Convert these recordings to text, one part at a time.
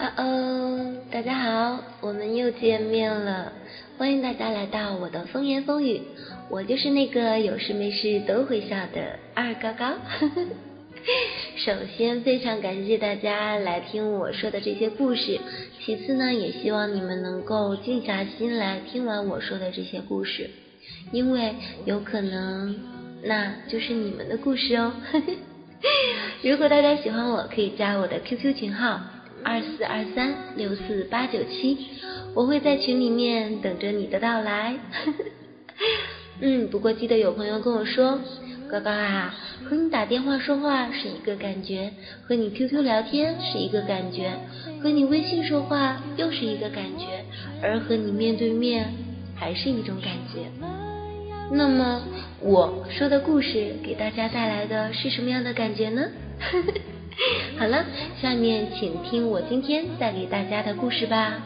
啊哦，大家好，我们又见面了，欢迎大家来到我的风言风语，我就是那个有事没事都会笑的二高高。首先非常感谢大家来听我说的这些故事，其次呢，也希望你们能够静下心来听完我说的这些故事，因为有可能那就是你们的故事哦。如果大家喜欢我，可以加我的 QQ 群号。二四二三六四八九七，我会在群里面等着你的到来。嗯，不过记得有朋友跟我说，高高啊，和你打电话说话是一个感觉，和你 QQ 聊天是一个感觉，和你微信说话又是一个感觉，而和你面对面还是一种感觉。那么我说的故事给大家带来的是什么样的感觉呢？好了，下面请听我今天带给大家的故事吧。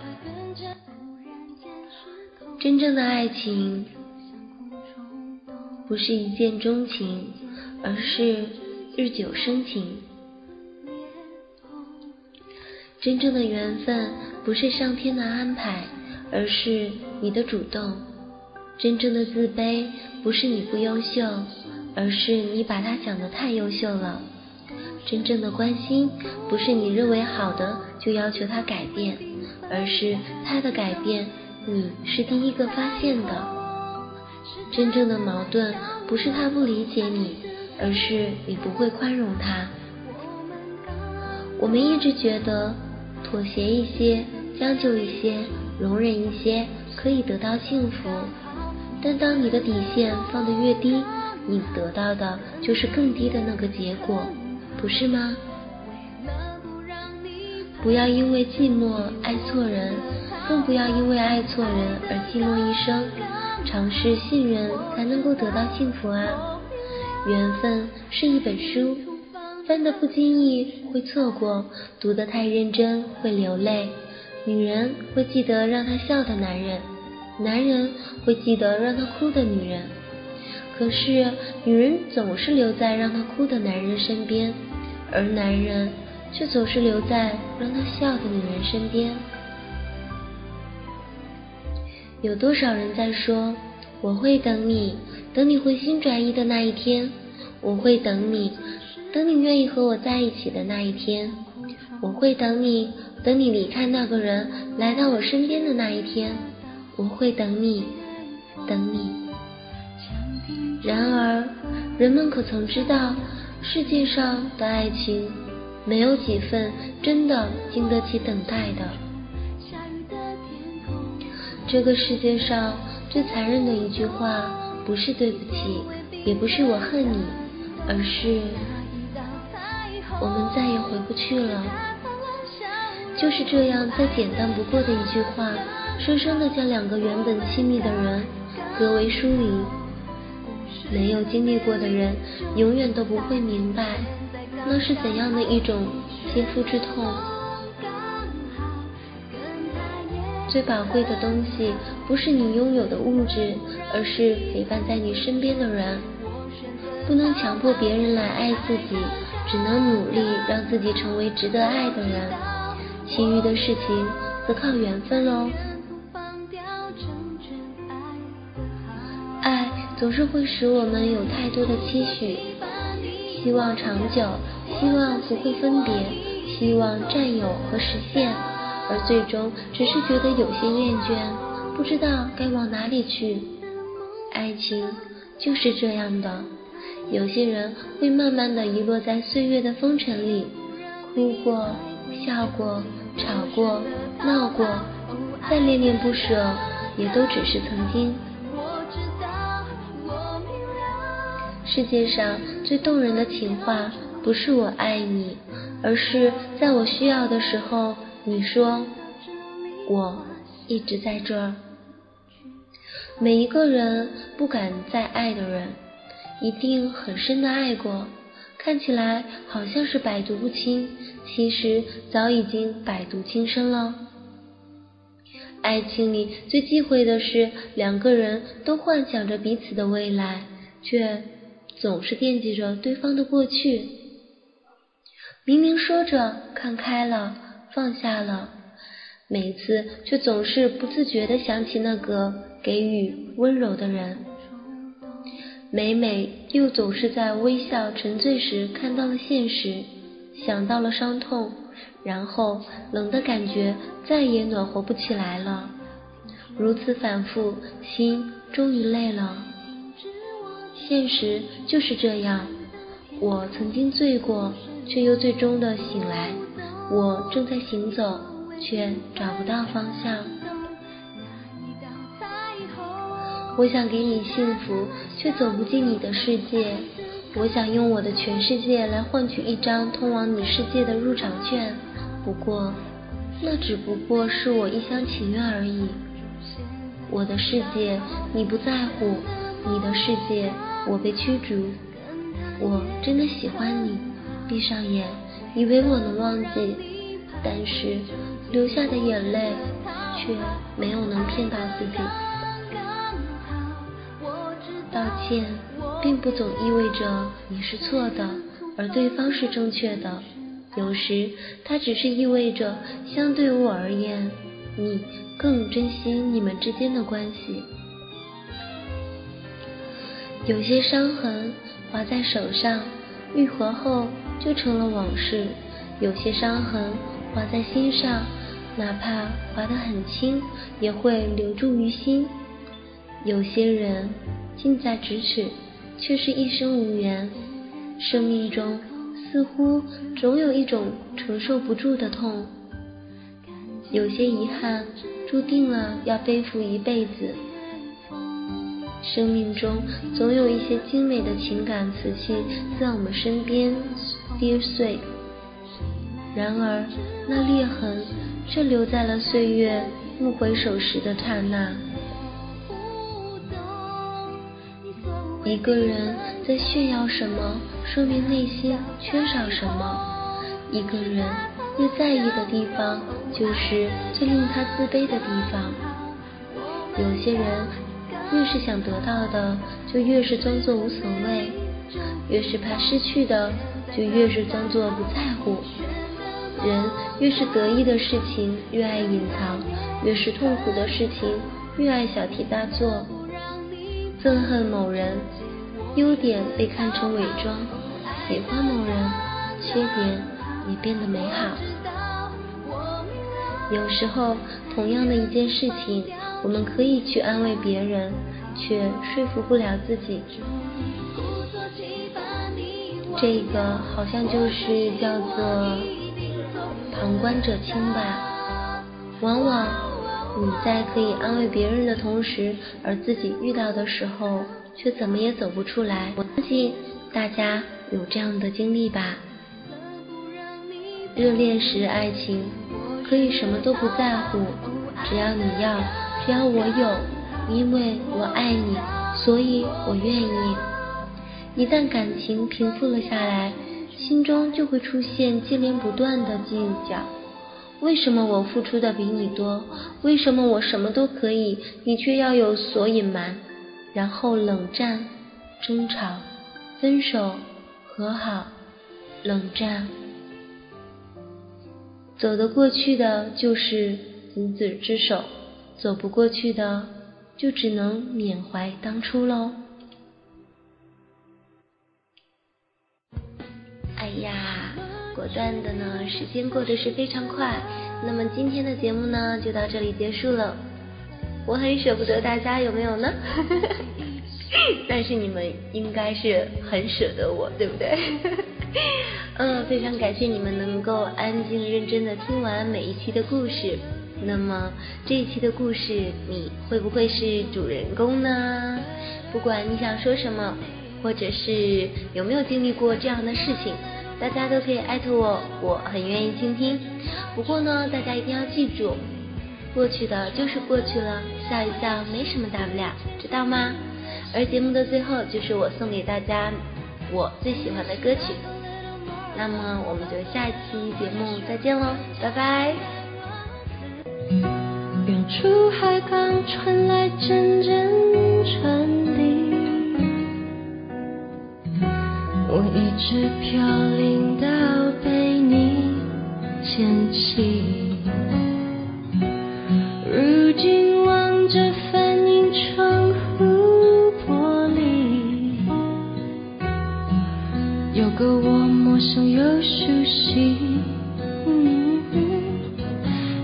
真正的爱情不是一见钟情，而是日久生情。真正的缘分不是上天的安排，而是你的主动。真正的自卑不是你不优秀，而是你把他想得太优秀了。真正的关心不是你认为好的就要求他改变，而是他的改变你是第一个发现的。真正的矛盾不是他不理解你，而是你不会宽容他。我们一直觉得妥协一些、将就一些、容忍一些可以得到幸福，但当你的底线放得越低，你得到的就是更低的那个结果。不是吗？不要因为寂寞爱错人，更不要因为爱错人而寂寞一生。尝试信任，才能够得到幸福啊！缘分是一本书，翻得不经意会错过，读得太认真会流泪。女人会记得让她笑的男人，男人会记得让他哭的女人。可是女人总是留在让她哭的男人身边。而男人却总是留在让她笑的女人身边。有多少人在说我会等你，等你回心转意的那一天；我会等你，等你愿意和我在一起的那一天；我会等你，等你离开那个人来到我身边的那一天；我会等你，等你。然而，人们可曾知道？世界上的爱情，没有几份真的经得起等待的。这个世界上最残忍的一句话，不是对不起，也不是我恨你，而是我们再也回不去了。就是这样再简单不过的一句话，深深的将两个原本亲密的人隔为疏离。没有经历过的人，永远都不会明白那是怎样的一种切肤之痛。最宝贵的东西，不是你拥有的物质，而是陪伴在你身边的人。不能强迫别人来爱自己，只能努力让自己成为值得爱的人。其余的事情，则靠缘分喽。总是会使我们有太多的期许，希望长久，希望不会分别，希望占有和实现，而最终只是觉得有些厌倦，不知道该往哪里去。爱情就是这样的，有些人会慢慢的遗落在岁月的风尘里，哭过，笑过，吵过，闹过，再恋恋不舍，也都只是曾经。世界上最动人的情话，不是我爱你，而是在我需要的时候，你说我一直在这儿。每一个人不敢再爱的人，一定很深的爱过，看起来好像是百毒不侵，其实早已经百毒侵身了。爱情里最忌讳的是两个人都幻想着彼此的未来，却。总是惦记着对方的过去，明明说着看开了，放下了，每次却总是不自觉地想起那个给予温柔的人。每每又总是在微笑沉醉时看到了现实，想到了伤痛，然后冷的感觉再也暖和不起来了。如此反复，心终于累了。现实就是这样，我曾经醉过，却又最终的醒来。我正在行走，却找不到方向。我想给你幸福，却走不进你的世界。我想用我的全世界来换取一张通往你世界的入场券，不过，那只不过是我一厢情愿而已。我的世界你不在乎，你的世界我被驱逐。我真的喜欢你，闭上眼，以为我能忘记，但是流下的眼泪却没有能骗到自己。道歉并不总意味着你是错的，而对方是正确的。有时它只是意味着，相对我而言，你。更珍惜你们之间的关系。有些伤痕划在手上，愈合后就成了往事；有些伤痕划在心上，哪怕划得很轻，也会留住于心。有些人近在咫尺，却是一生无缘。生命中似乎总有一种承受不住的痛，有些遗憾。注定了要背负一辈子。生命中总有一些精美的情感瓷器在我们身边跌碎，然而那裂痕却留在了岁月不回首时的刹那。一个人在炫耀什么，说明内心缺少什么。一个人。越在意的地方，就是最令他自卑的地方。有些人越是想得到的，就越是装作无所谓；越是怕失去的，就越是装作不在乎。人越是得意的事情，越爱隐藏；越是痛苦的事情，越爱小题大做。憎恨某人，优点被看成伪装；喜欢某人，缺点。也变得美好。有时候，同样的一件事情，我们可以去安慰别人，却说服不了自己。这个好像就是叫做旁观者清吧。往往你在可以安慰别人的同时，而自己遇到的时候，却怎么也走不出来。我相信大家有这样的经历吧。热恋时，爱情可以什么都不在乎，只要你要，只要我有，因为我爱你，所以我愿意。一旦感情平复了下来，心中就会出现接连不断的计较：为什么我付出的比你多？为什么我什么都可以，你却要有所隐瞒？然后冷战、争吵、分手、和好、冷战。走得过去的就是执子之手，走不过去的就只能缅怀当初喽。哎呀，果断的呢，时间过得是非常快。那么今天的节目呢，就到这里结束了。我很舍不得大家，有没有呢？但是你们应该是很舍得我，对不对？嗯，非常感谢你们能够安静认真的听完每一期的故事。那么这一期的故事，你会不会是主人公呢？不管你想说什么，或者是有没有经历过这样的事情，大家都可以艾特我，我很愿意倾听。不过呢，大家一定要记住，过去的就是过去了，笑一笑没什么大不了，知道吗？而节目的最后，就是我送给大家我最喜欢的歌曲。那么我们就下一期节目再见喽，拜拜。远处海港传来阵阵船笛，我一直飘零到被你嫌弃。陌生又熟悉。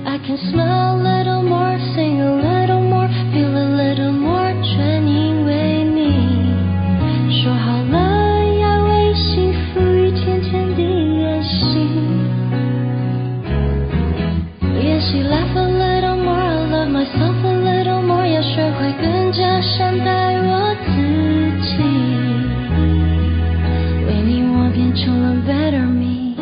I can smile a little more, sing a little more, feel a little more，全因为你。说好了要为幸福一天天地演习，练习 laugh a little more, I love myself a little more，要学会更加善待 better me。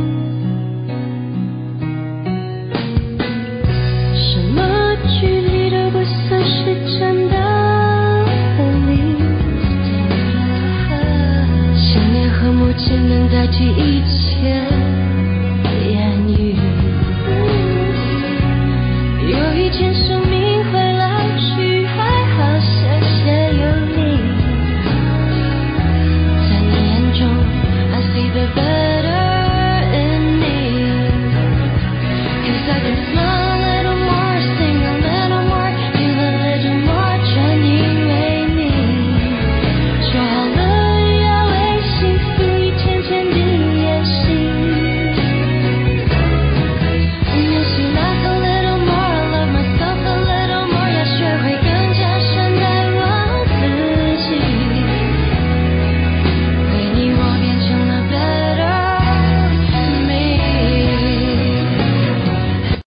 什么距离都不算是真的分离，想念和默契能代替一切。言语，有一天。